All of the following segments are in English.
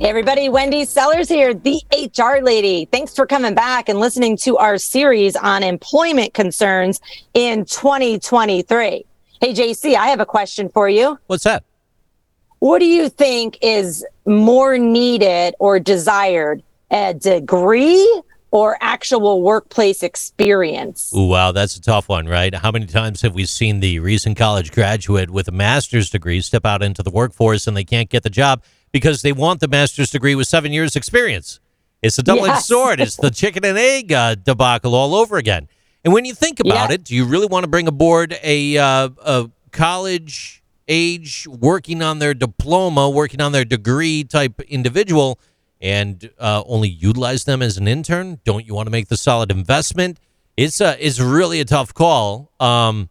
Hey everybody, Wendy Sellers here, the HR lady. Thanks for coming back and listening to our series on employment concerns in 2023. Hey JC, I have a question for you. What's that? What do you think is more needed or desired, a degree or actual workplace experience? Ooh, wow, that's a tough one, right? How many times have we seen the recent college graduate with a master's degree step out into the workforce and they can't get the job? because they want the master's degree with seven years experience. It's a double-edged yes. sword. It's the chicken and egg uh, debacle all over again. And when you think about yeah. it, do you really want to bring aboard a, uh, a college age, working on their diploma, working on their degree type individual, and uh, only utilize them as an intern? Don't you want to make the solid investment? It's a, it's really a tough call um,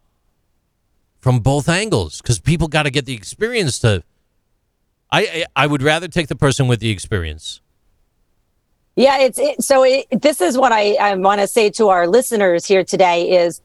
from both angles because people got to get the experience to I I would rather take the person with the experience. Yeah, it's it, so. It, this is what I, I want to say to our listeners here today is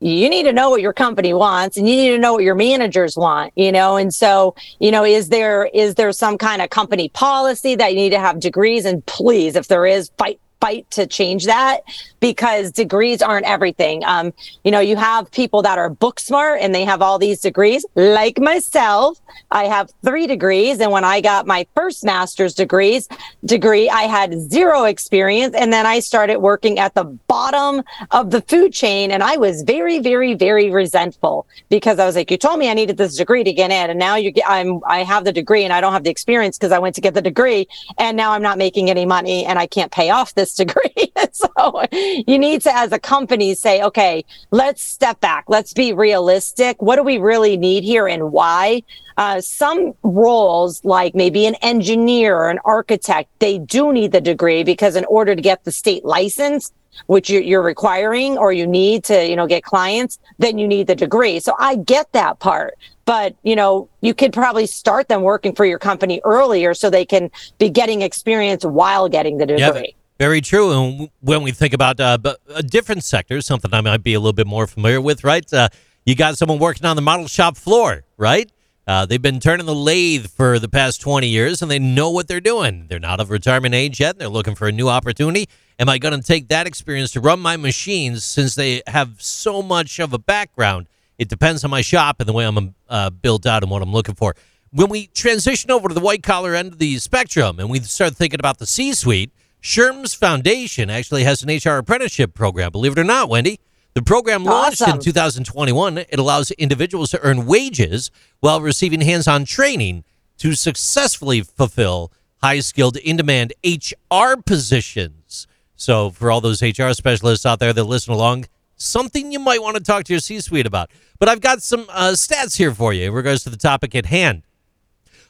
you need to know what your company wants and you need to know what your managers want you know? And so you know is there is there some kind of company policy that you need to have degrees and please if there is fight fight to change that because degrees aren't everything. Um, you know, you have people that are book smart and they have all these degrees, like myself. I have three degrees, and when I got my first master's degrees degree, I had zero experience, and then I started working at the bottom of the food chain, and I was very, very, very resentful because I was like, "You told me I needed this degree to get in, and now you get I'm I have the degree and I don't have the experience because I went to get the degree, and now I'm not making any money and I can't pay off this degree." so you need to, as a company, say, okay, let's step back. Let's be realistic. What do we really need here and why? Uh, some roles, like maybe an engineer or an architect, they do need the degree because in order to get the state license, which you're requiring or you need to, you know, get clients, then you need the degree. So I get that part. But, you know, you could probably start them working for your company earlier so they can be getting experience while getting the degree. Very true. And when we think about uh, a different sector, something I might be a little bit more familiar with, right? Uh, you got someone working on the model shop floor, right? Uh, they've been turning the lathe for the past 20 years and they know what they're doing. They're not of retirement age yet. and They're looking for a new opportunity. Am I going to take that experience to run my machines since they have so much of a background? It depends on my shop and the way I'm uh, built out and what I'm looking for. When we transition over to the white collar end of the spectrum and we start thinking about the C suite, SHRM's Foundation actually has an HR apprenticeship program. Believe it or not, Wendy. The program launched awesome. in 2021. It allows individuals to earn wages while receiving hands on training to successfully fulfill high skilled, in demand HR positions. So, for all those HR specialists out there that listen along, something you might want to talk to your C suite about. But I've got some uh, stats here for you in regards to the topic at hand.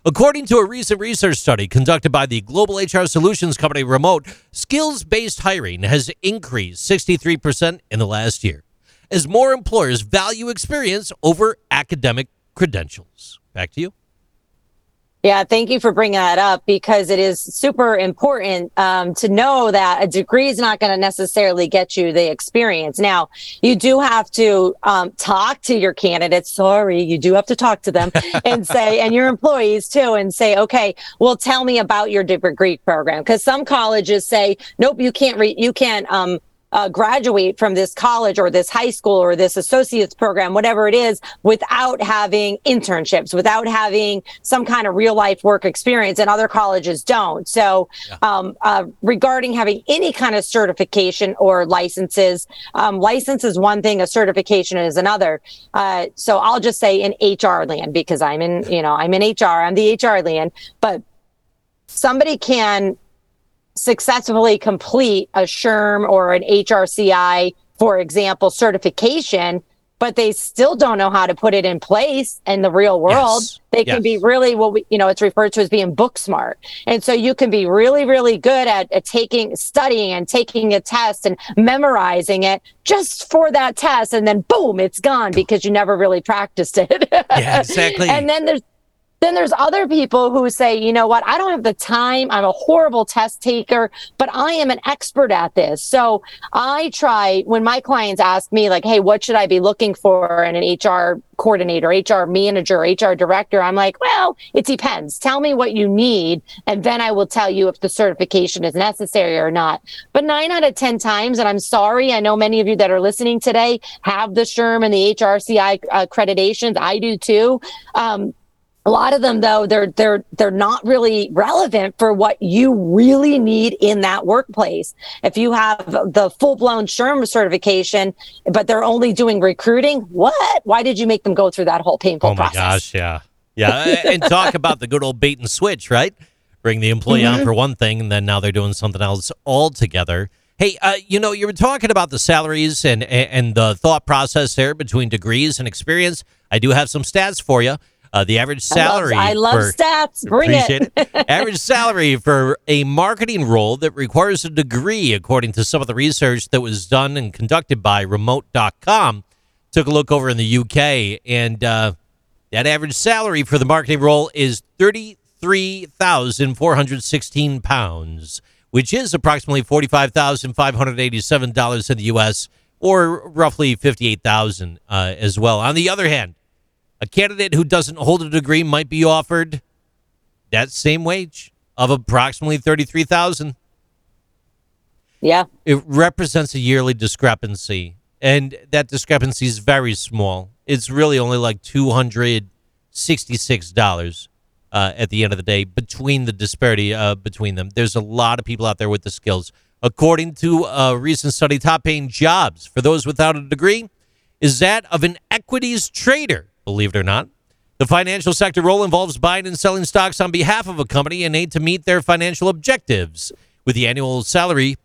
According to a recent research study conducted by the global HR solutions company Remote, skills based hiring has increased 63% in the last year as more employers value experience over academic credentials. Back to you. Yeah, thank you for bringing that up because it is super important um, to know that a degree is not going to necessarily get you the experience. Now, you do have to um, talk to your candidates. Sorry, you do have to talk to them and say, and your employees too, and say, okay, well, tell me about your degree program because some colleges say, nope, you can't read, you can't um, uh, graduate from this college or this high school or this associate's program, whatever it is, without having internships, without having some kind of real life work experience, and other colleges don't. So, yeah. um, uh, regarding having any kind of certification or licenses, um, license is one thing, a certification is another. Uh, so I'll just say in HR land because I'm in, you know, I'm in HR, I'm the HR land, but somebody can successfully complete a SHRM or an HRCI, for example, certification but they still don't know how to put it in place in the real world. Yes. They can Yes. be really what we, you know, it's referred to as being book smart. And so you can be really, really good at, at taking, studying and taking a test and memorizing it just for that test. And then boom, it's gone because you never really practiced it. Yeah, exactly. and then there's, then there's other people who say, you know what, I don't have the time. I'm a horrible test taker, but I am an expert at this. So I try when my clients ask me, like, hey, what should I be looking for in an HR coordinator, HR manager, HR director? I'm like, well, it depends. Tell me what you need, and then I will tell you if the certification is necessary or not. But nine out of 10 times, and I'm sorry, I know many of you that are listening today have the SHRM and the HRCI accreditations. I do too. Um, a lot of them though they're they're they're not really relevant for what you really need in that workplace if you have the full-blown SHRM certification but they're only doing recruiting what why did you make them go through that whole painful Oh my process gosh, yeah, yeah, and talk about the good old bait and switch, right? Bring the employee Mm-hmm. on for one thing, and then now they're doing something else altogether. Hey, uh, you know, you were talking about the salaries and and the thought process there between degrees and experience. I do have some stats for you. Uh, the average salary. i love, I love for- stats bring it, it. Average salary for a marketing role that requires a degree, according to some of the research that was done and conducted by remote.com. Took a look over in the UK, and uh, that average salary for the marketing role is 33,416 pounds, which is approximately $45,587 in the US or roughly 58,000 uh, as well. On the other hand, a candidate who doesn't hold a degree might be offered that same wage of approximately 33,000. yeah It represents a yearly discrepancy and that discrepancy is very small. It's really only like $266 uh, at the end of the day between the disparity uh, between them. There's a lot of people out there with the skills. According to a recent study, top paying jobs for those without a degree is that of an equities trader, believe it or not. The financial sector role involves buying and selling stocks on behalf of a company and aid to meet their financial objectives, with the annual salary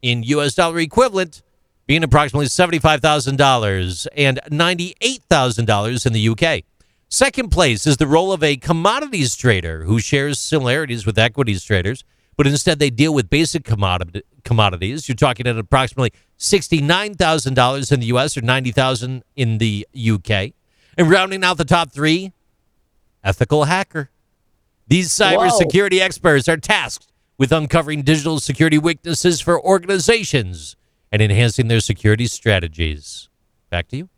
in U.S. dollar equivalent being approximately $75,000 and $98,000 in the UK. Second place is the role of a commodities trader who shares similarities with equities traders, but instead they deal with basic commodities. You're talking at approximately $69,000 in the US or $90,000 in the UK. And rounding out the top three, ethical hacker. These cybersecurity experts are tasked with uncovering digital security weaknesses for organizations and enhancing their security strategies. Back to you.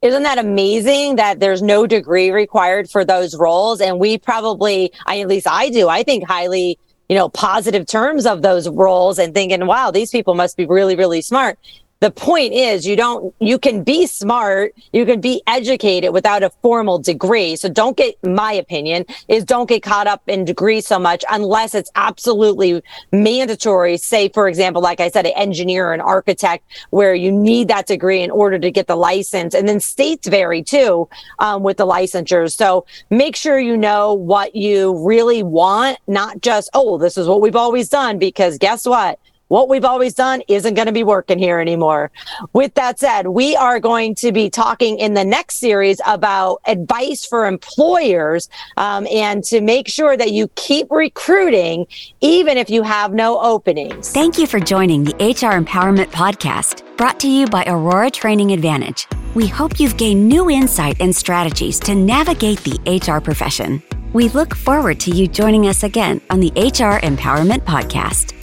Isn't that amazing that there's no degree required for those roles? And we probably, I, at least I do, I think highly, you know, positive terms of those roles and thinking, wow, these people must be really, really smart. The point is you don't, you can be smart, you can be educated without a formal degree. So don't get, my opinion is don't get caught up in degree so much unless it's absolutely mandatory. Say, for example, like I said, an engineer or an architect where you need that degree in order to get the license. And then states vary too, um, with the licensures. So make sure you know what you really want, not just, oh, this is what we've always done, because guess what? What we've always done isn't going to be working here anymore. With that said, we are going to be talking in the next series about advice for employers um, and to make sure that you keep recruiting even if you have no openings. Thank you for joining the HR Empowerment Podcast, brought to you by Aurora Training Advantage. We hope you've gained new insight and strategies to navigate the HR profession. We look forward to you joining us again on the HR Empowerment Podcast.